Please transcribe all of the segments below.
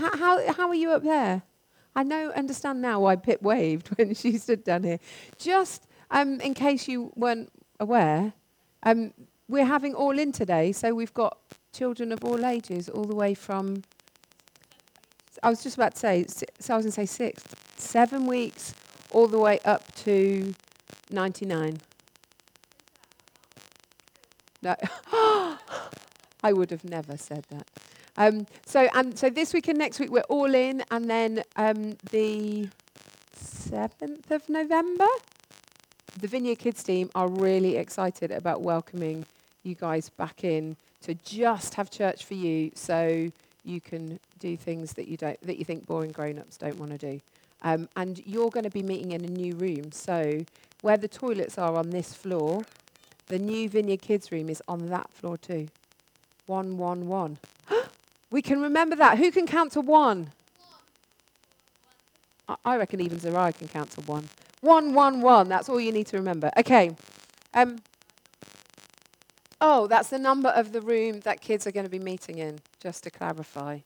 how, how, how are you up there? I know, understand now why Pip waved when she stood down here. Just um, in case you weren't aware, um, we're having all in today, so we've got children of all ages, all the way from. I was just about to say, so I was going to say six, seven weeks, all the way up to 99. No, I would have never said that. Um, so, and so this week and next week we're all in, and then um, the seventh of November, the Vineyard Kids team are really excited about welcoming you guys back in to just have church for you, so you can do things that you don't that you think boring grown-ups don't want to do. Um, and you're going to be meeting in a new room, so where the toilets are on this floor, the new Vineyard Kids room is on that floor too. One, one, one. we can remember that. Who can count to one? I, reckon even Zariah can count to one. One, one, one. That's all you need to remember. Okay. Um, oh, that's the number of the room that kids are going to be meeting in, just to clarify.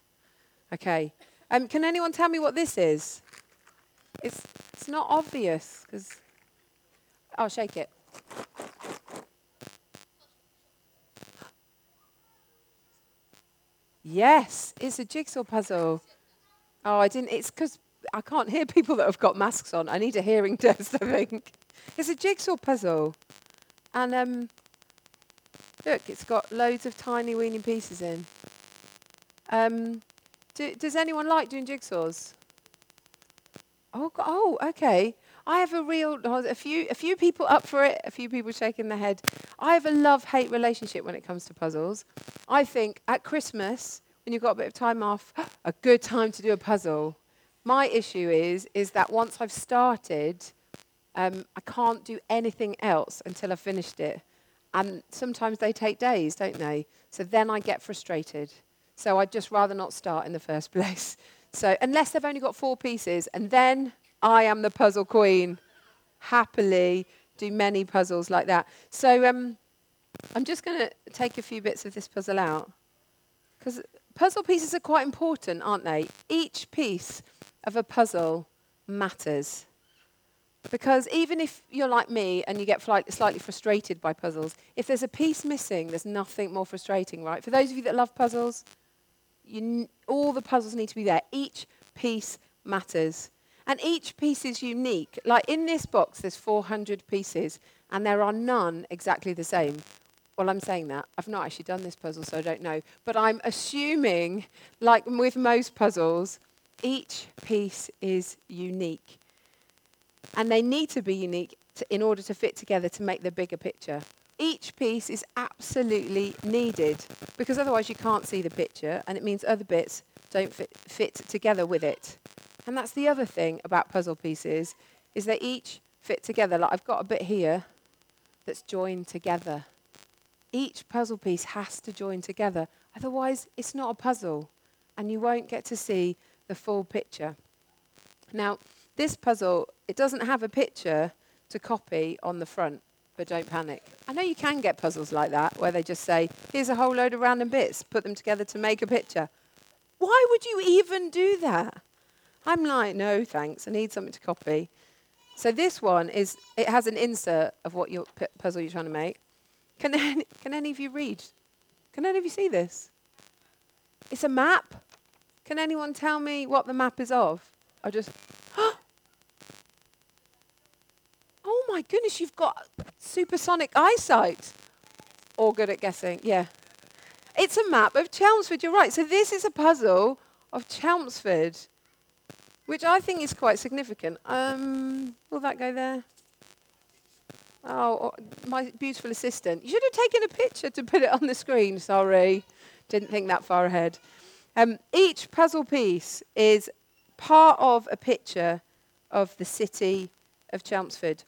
Okay. Um, can anyone tell me what this is? It's, it's not obvious because. I'll shake it. Yes, it's a jigsaw puzzle. Oh, I didn't. It's because I can't hear people that have got masks on. I need a hearing test, I think. It's a jigsaw puzzle. And um, look, it's got loads of tiny weeny pieces in. Um, do, does anyone like doing jigsaws? Oh, oh, okay. I have a real, a few, a few people up for it, a few people shaking their head. I have a love hate relationship when it comes to puzzles. I think at Christmas, when you've got a bit of time off, a good time to do a puzzle. My issue is, is that once I've started, um, I can't do anything else until I've finished it. And sometimes they take days, don't they? So then I get frustrated. So I'd just rather not start in the first place. So unless they've only got four pieces, and then I am the puzzle queen. Happily do many puzzles like that. So um, I'm just going to take a few bits of this puzzle out. Because puzzle pieces are quite important, aren't they? Each piece of a puzzle matters. Because even if you're like me and you get slightly frustrated by puzzles, if there's a piece missing, there's nothing more frustrating, right? For those of you that love puzzles, n- all the puzzles need to be there. Each piece matters. And each piece is unique. Like in this box, there's 400 pieces, and there are none exactly the same. Well, I'm saying that. I've not actually done this puzzle, so I don't know. But I'm assuming, like with most puzzles, each piece is unique. And they need to be unique to, in order to fit together to make the bigger picture. Each piece is absolutely needed because otherwise you can't see the picture, and it means other bits don't fit, fit together with it. And that's the other thing about puzzle pieces is they each fit together. Like I've got a bit here that's joined together. Each puzzle piece has to join together. Otherwise, it's not a puzzle and you won't get to see the full picture. Now, this puzzle, it doesn't have a picture to copy on the front, but don't panic. I know you can get puzzles like that where they just say, here's a whole load of random bits, put them together to make a picture. Why would you even do that? I'm like, no, thanks. I need something to copy. So this one is, it has an insert of what your p- puzzle you're trying to make. Can any, can any of you read? Can any of you see this? It's a map. Can anyone tell me what the map is of? I just, oh my goodness, you've got supersonic eyesight. All good at guessing, yeah. It's a map of Chelmsford, you're right. So this is a puzzle of Chelmsford which I think is quite significant. Um, will that go there? Oh, oh, my beautiful assistant. You should have taken a picture to put it on the screen. Sorry, didn't think that far ahead. Um, each puzzle piece is part of a picture of the city of Chelmsford.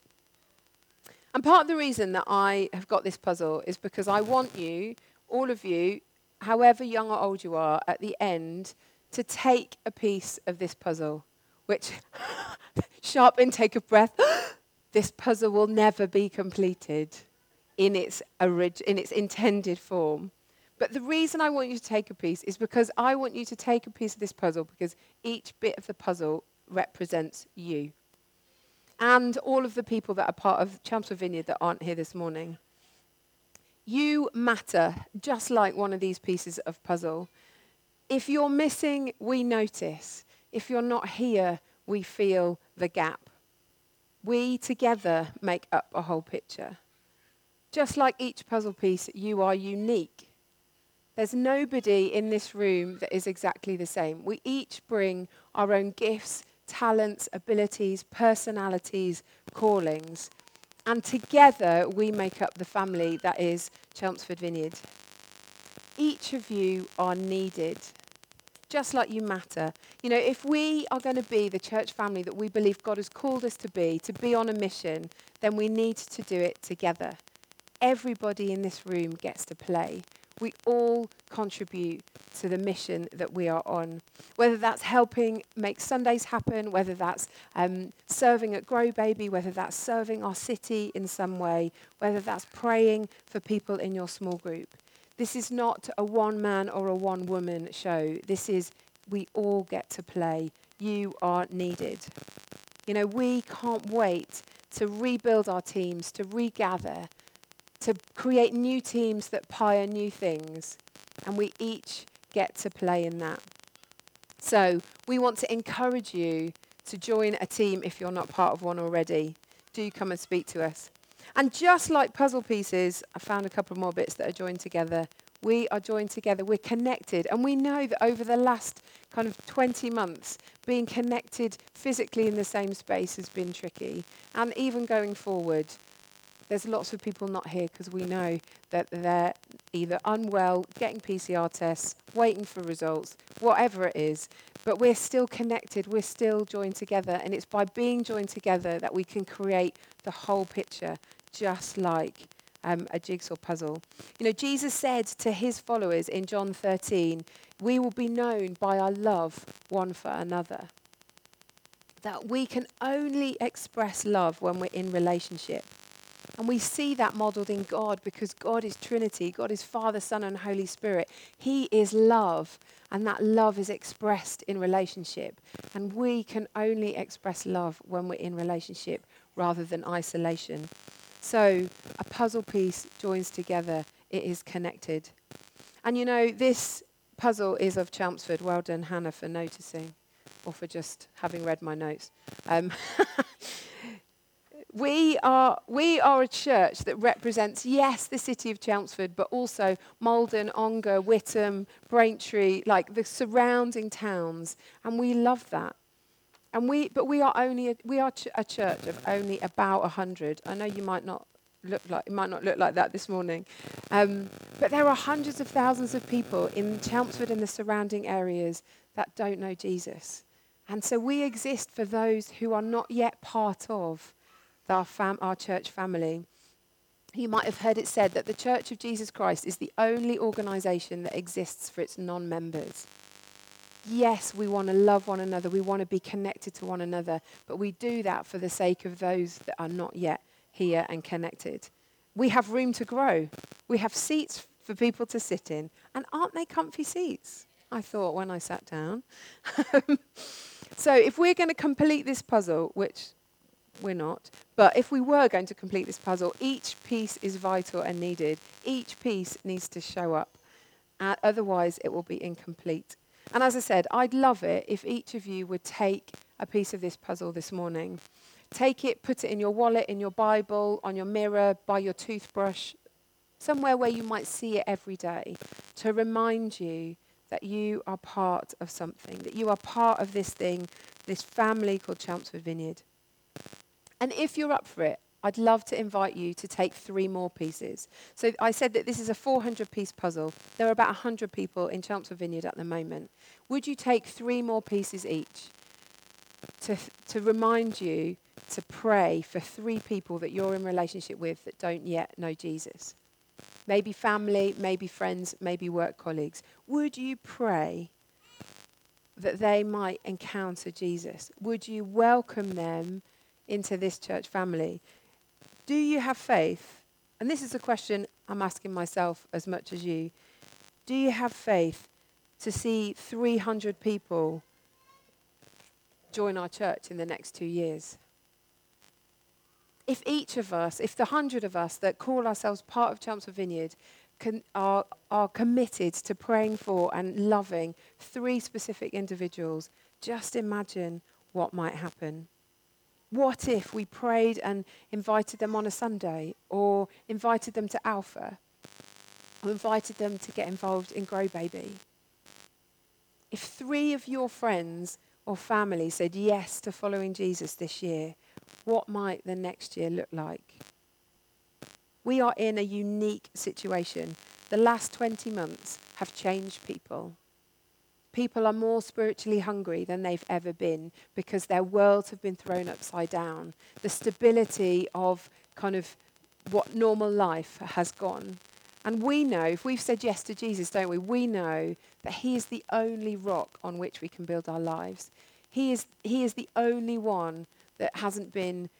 And part of the reason that I have got this puzzle is because I want you, all of you, however young or old you are, at the end, to take a piece of this puzzle, which, sharp intake of breath, this puzzle will never be completed in its, orig- in its intended form. But the reason I want you to take a piece is because I want you to take a piece of this puzzle because each bit of the puzzle represents you and all of the people that are part of Chelmsford Vineyard that aren't here this morning. You matter just like one of these pieces of puzzle. If you're missing, we notice. If you're not here, we feel the gap. We together make up a whole picture. Just like each puzzle piece, you are unique. There's nobody in this room that is exactly the same. We each bring our own gifts, talents, abilities, personalities, callings. And together we make up the family that is Chelmsford Vineyard. Each of you are needed, just like you matter. You know, if we are going to be the church family that we believe God has called us to be, to be on a mission, then we need to do it together. Everybody in this room gets to play. We all contribute to the mission that we are on. Whether that's helping make Sundays happen, whether that's um, serving at Grow Baby, whether that's serving our city in some way, whether that's praying for people in your small group. This is not a one man or a one woman show. This is we all get to play. You are needed. You know, we can't wait to rebuild our teams, to regather, to create new teams that pioneer new things. And we each get to play in that. So we want to encourage you to join a team if you're not part of one already. Do come and speak to us. And just like puzzle pieces, I found a couple more bits that are joined together. We are joined together, we're connected, and we know that over the last kind of 20 months, being connected physically in the same space has been tricky. And even going forward, there's lots of people not here because we know that they're either unwell, getting PCR tests, waiting for results, whatever it is. But we're still connected, we're still joined together, and it's by being joined together that we can create the whole picture, just like um, a jigsaw puzzle. You know, Jesus said to his followers in John 13, We will be known by our love one for another. That we can only express love when we're in relationship. And we see that modeled in God because God is Trinity. God is Father, Son, and Holy Spirit. He is love, and that love is expressed in relationship. And we can only express love when we're in relationship rather than isolation. So a puzzle piece joins together, it is connected. And you know, this puzzle is of Chelmsford. Well done, Hannah, for noticing or for just having read my notes. Um, we are, we are a church that represents, yes, the city of Chelmsford, but also Maldon, Ongar, Witham, Braintree, like the surrounding towns. And we love that. And we, but we are only a, we are ch- a church of only about 100. I know you might not look like it might not look like that this morning, um, but there are hundreds of thousands of people in Chelmsford and the surrounding areas that don't know Jesus. And so we exist for those who are not yet part of our, fam- our church family. You might have heard it said that the Church of Jesus Christ is the only organization that exists for its non members. Yes, we want to love one another, we want to be connected to one another, but we do that for the sake of those that are not yet here and connected. We have room to grow, we have seats for people to sit in, and aren't they comfy seats? I thought when I sat down. so, if we're going to complete this puzzle, which we're not. But if we were going to complete this puzzle, each piece is vital and needed. Each piece needs to show up. Uh, otherwise, it will be incomplete. And as I said, I'd love it if each of you would take a piece of this puzzle this morning. Take it, put it in your wallet, in your Bible, on your mirror, by your toothbrush, somewhere where you might see it every day to remind you that you are part of something, that you are part of this thing, this family called Chelmsford Vineyard. And if you're up for it, I'd love to invite you to take three more pieces. So I said that this is a 400 piece puzzle. There are about 100 people in Chelmsford Vineyard at the moment. Would you take three more pieces each to, to remind you to pray for three people that you're in relationship with that don't yet know Jesus? Maybe family, maybe friends, maybe work colleagues. Would you pray that they might encounter Jesus? Would you welcome them? into this church family. Do you have faith? And this is a question I'm asking myself as much as you. Do you have faith to see 300 people join our church in the next two years? If each of us, if the hundred of us that call ourselves part of Chelmsford Vineyard can, are, are committed to praying for and loving three specific individuals, just imagine what might happen. What if we prayed and invited them on a Sunday or invited them to Alpha or invited them to get involved in Grow Baby? If three of your friends or family said yes to following Jesus this year, what might the next year look like? We are in a unique situation. The last 20 months have changed people. People are more spiritually hungry than they've ever been because their worlds have been thrown upside down. The stability of kind of what normal life has gone. And we know, if we've said yes to Jesus, don't we? We know that He is the only rock on which we can build our lives. He is, he is the only one that hasn't been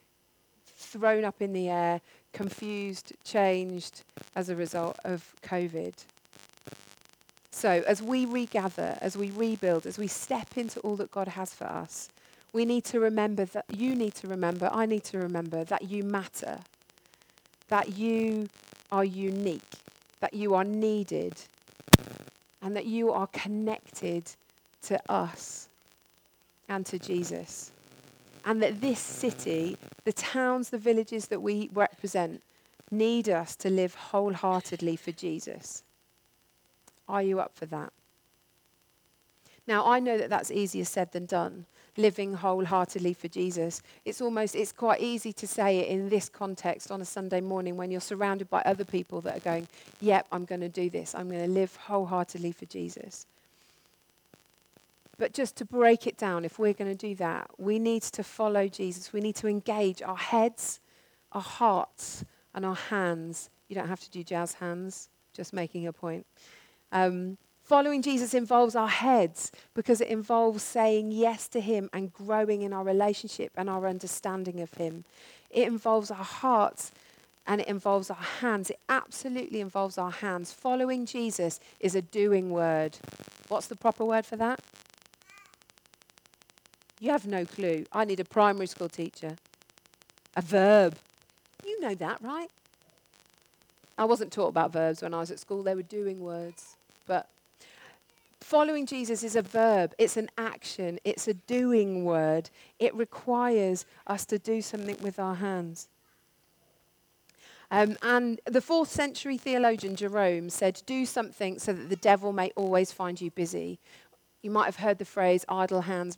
thrown up in the air, confused, changed as a result of COVID. So, as we regather, as we rebuild, as we step into all that God has for us, we need to remember that you need to remember, I need to remember that you matter, that you are unique, that you are needed, and that you are connected to us and to Jesus. And that this city, the towns, the villages that we represent, need us to live wholeheartedly for Jesus. Are you up for that? Now, I know that that's easier said than done, living wholeheartedly for Jesus. It's almost, it's quite easy to say it in this context on a Sunday morning when you're surrounded by other people that are going, yep, I'm going to do this. I'm going to live wholeheartedly for Jesus. But just to break it down, if we're going to do that, we need to follow Jesus. We need to engage our heads, our hearts, and our hands. You don't have to do jazz hands, just making a point. Um, following Jesus involves our heads because it involves saying yes to Him and growing in our relationship and our understanding of Him. It involves our hearts and it involves our hands. It absolutely involves our hands. Following Jesus is a doing word. What's the proper word for that? You have no clue. I need a primary school teacher. A verb. You know that, right? I wasn't taught about verbs when I was at school. They were doing words. But following Jesus is a verb, it's an action, it's a doing word. It requires us to do something with our hands. Um, and the fourth century theologian Jerome said, Do something so that the devil may always find you busy. You might have heard the phrase, idle hands.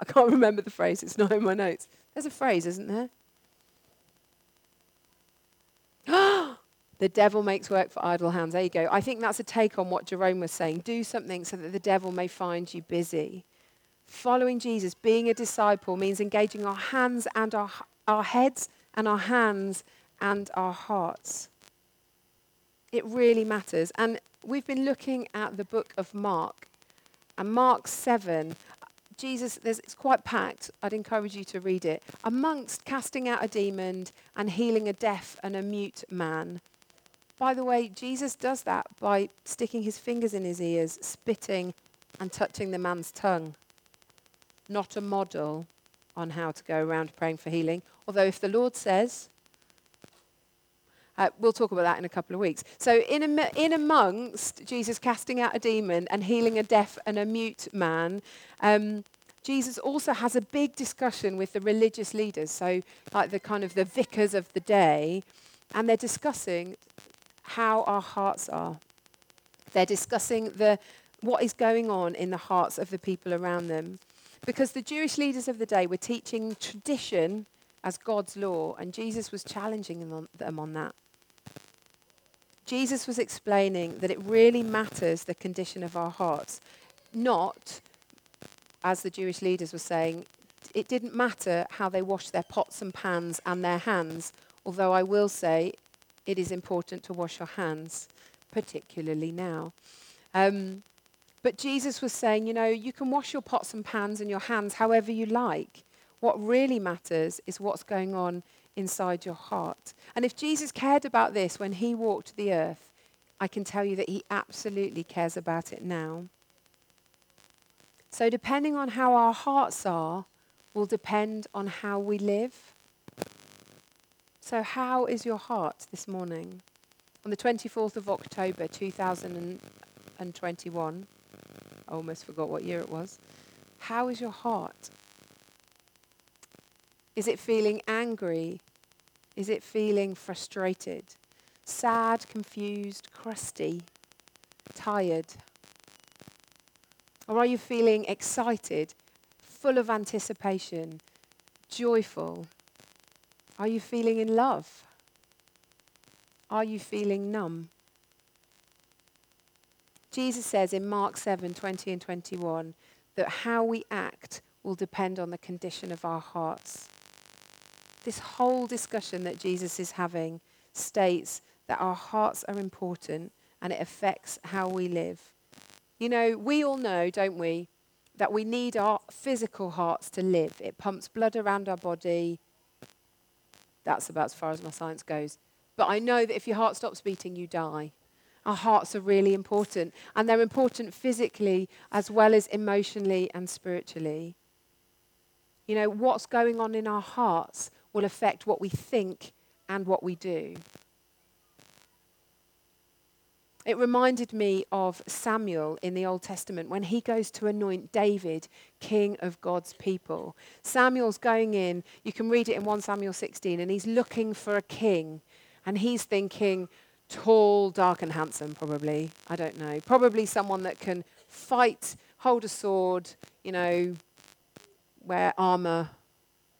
I can't remember the phrase, it's not in my notes. There's a phrase, isn't there? The devil makes work for idle hands. There you go. I think that's a take on what Jerome was saying. Do something so that the devil may find you busy. Following Jesus, being a disciple, means engaging our hands and our, our heads and our hands and our hearts. It really matters. And we've been looking at the book of Mark. And Mark 7, Jesus, it's quite packed. I'd encourage you to read it. Amongst casting out a demon and healing a deaf and a mute man, by the way, Jesus does that by sticking his fingers in his ears, spitting, and touching the man's tongue. Not a model on how to go around praying for healing. Although, if the Lord says, uh, we'll talk about that in a couple of weeks. So, in, am- in amongst Jesus casting out a demon and healing a deaf and a mute man, um, Jesus also has a big discussion with the religious leaders, so like the kind of the vicars of the day, and they're discussing how our hearts are. They're discussing the, what is going on in the hearts of the people around them. Because the Jewish leaders of the day were teaching tradition as God's law, and Jesus was challenging them on, them on that. Jesus was explaining that it really matters the condition of our hearts, not, as the Jewish leaders were saying, it didn't matter how they washed their pots and pans and their hands, although I will say it is important to wash your hands, particularly now. Um, but Jesus was saying, you know, you can wash your pots and pans and your hands however you like. What really matters is what's going on inside your heart. And if Jesus cared about this when he walked the earth, I can tell you that He absolutely cares about it now. So, depending on how our hearts are, will depend on how we live. So, how is your heart this morning? On the 24th of October 2021, I almost forgot what year it was. How is your heart? Is it feeling angry? Is it feeling frustrated? Sad, confused, crusty, tired? Or are you feeling excited, full of anticipation, joyful? Are you feeling in love? Are you feeling numb? Jesus says in Mark 7 20 and 21 that how we act will depend on the condition of our hearts. This whole discussion that Jesus is having states that our hearts are important and it affects how we live. You know, we all know, don't we, that we need our physical hearts to live. It pumps blood around our body, that's about as far as my science goes. But I know that if your heart stops beating, you die. Our hearts are really important, and they're important physically as well as emotionally and spiritually. You know, what's going on in our hearts will affect what we think and what we do. It reminded me of Samuel in the Old Testament when he goes to anoint David king of God's people. Samuel's going in, you can read it in 1 Samuel 16, and he's looking for a king. And he's thinking, tall, dark, and handsome, probably. I don't know. Probably someone that can fight, hold a sword, you know, wear armor,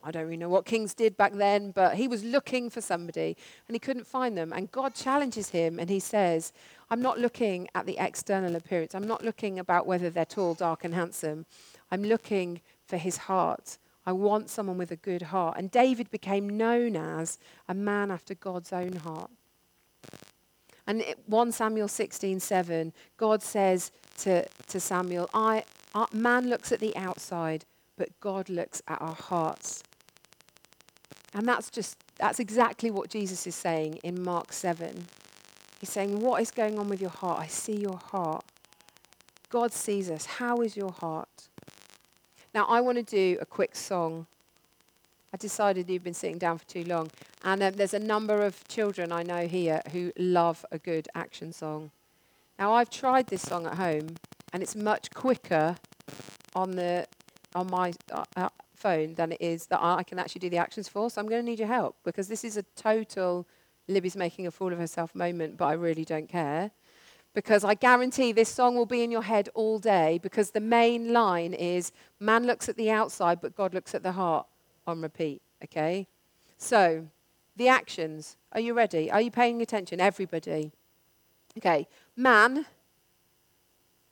I don't really know what kings did back then, but he was looking for somebody and he couldn't find them. And God challenges him and he says, I'm not looking at the external appearance. I'm not looking about whether they're tall, dark, and handsome. I'm looking for his heart. I want someone with a good heart. And David became known as a man after God's own heart. And 1 Samuel 16, 7, God says to, to Samuel, I, uh, man looks at the outside, but God looks at our hearts. And that's just, that's exactly what Jesus is saying in Mark 7. He's saying, What is going on with your heart? I see your heart. God sees us. How is your heart? Now, I want to do a quick song. I decided you've been sitting down for too long. And um, there's a number of children I know here who love a good action song. Now, I've tried this song at home, and it's much quicker on, the, on my uh, uh phone than it is that I can actually do the actions for. So I'm going to need your help because this is a total Libby's making a fool of herself moment, but I really don't care. Because I guarantee this song will be in your head all day because the main line is man looks at the outside, but God looks at the heart on repeat. Okay? So, the actions. Are you ready? Are you paying attention? Everybody. Okay. Man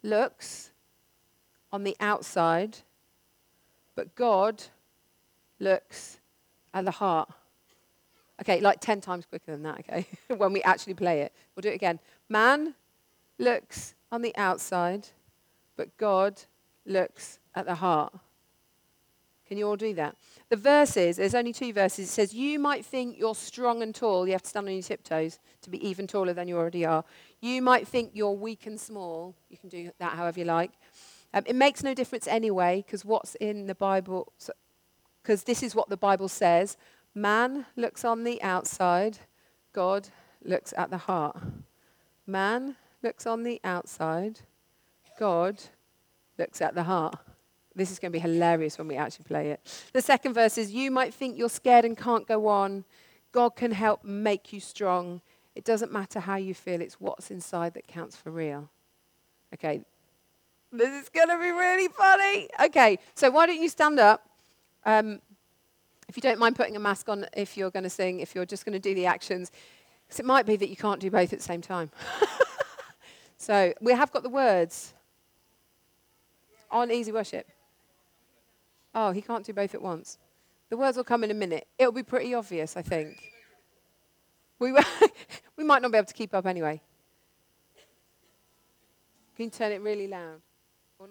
looks on the outside, but God looks at the heart. Okay, like 10 times quicker than that, okay, when we actually play it. We'll do it again. Man looks on the outside, but God looks at the heart. Can you all do that? The verses, there's only two verses. It says, You might think you're strong and tall. You have to stand on your tiptoes to be even taller than you already are. You might think you're weak and small. You can do that however you like. Um, it makes no difference anyway, because what's in the Bible, because this is what the Bible says. Man looks on the outside, God looks at the heart. Man looks on the outside, God looks at the heart. This is going to be hilarious when we actually play it. The second verse is You might think you're scared and can't go on. God can help make you strong. It doesn't matter how you feel, it's what's inside that counts for real. Okay, this is going to be really funny. Okay, so why don't you stand up? Um, if you don't mind putting a mask on if you're going to sing, if you're just going to do the actions, because it might be that you can't do both at the same time. so we have got the words on EasyWorship. Oh, he can't do both at once. The words will come in a minute. It'll be pretty obvious, I think. We, we might not be able to keep up anyway. Can you turn it really loud? Or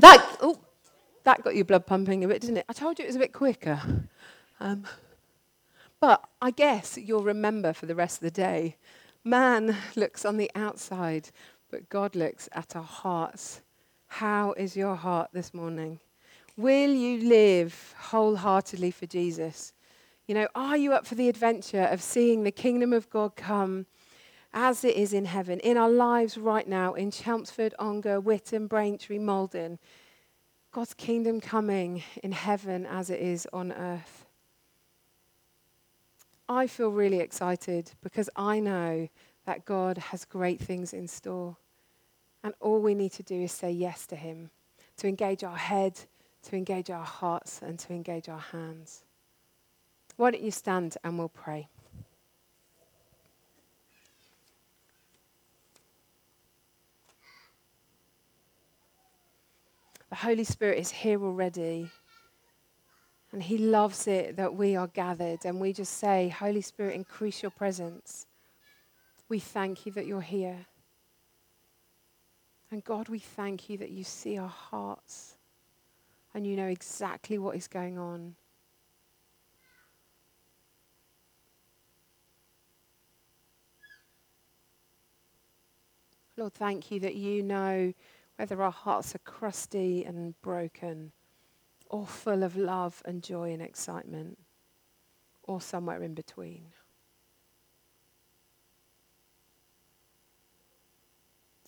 That, oh, that got your blood pumping a bit, didn't it? I told you it was a bit quicker. Um, but I guess you'll remember for the rest of the day man looks on the outside, but God looks at our hearts. How is your heart this morning? Will you live wholeheartedly for Jesus? You know, are you up for the adventure of seeing the kingdom of God come as it is in heaven, in our lives right now, in Chelmsford, Ongar, Witham, Braintree, Maldon? God's kingdom coming in heaven as it is on earth. I feel really excited because I know that God has great things in store. And all we need to do is say yes to Him, to engage our head, to engage our hearts, and to engage our hands. Why don't you stand and we'll pray? The Holy Spirit is here already. And He loves it that we are gathered and we just say, Holy Spirit, increase your presence. We thank you that you're here. And God, we thank you that you see our hearts and you know exactly what is going on. Lord, thank you that you know whether our hearts are crusty and broken or full of love and joy and excitement, or somewhere in between.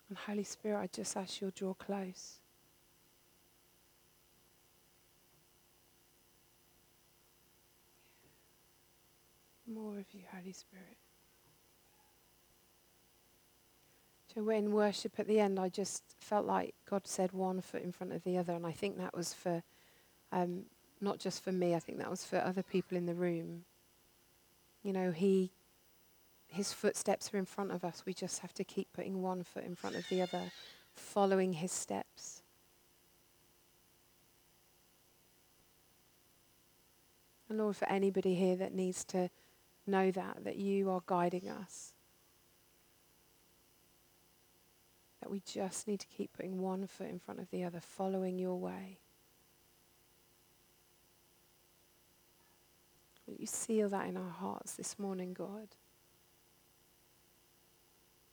And Holy Spirit, I just ask you to draw close. More of you, Holy Spirit. So when worship at the end, I just felt like God said one foot in front of the other, and I think that was for um, not just for me, I think that was for other people in the room. You know, he, his footsteps are in front of us. We just have to keep putting one foot in front of the other, following his steps. And Lord, for anybody here that needs to know that, that you are guiding us, that we just need to keep putting one foot in front of the other, following your way. Will you seal that in our hearts this morning, God?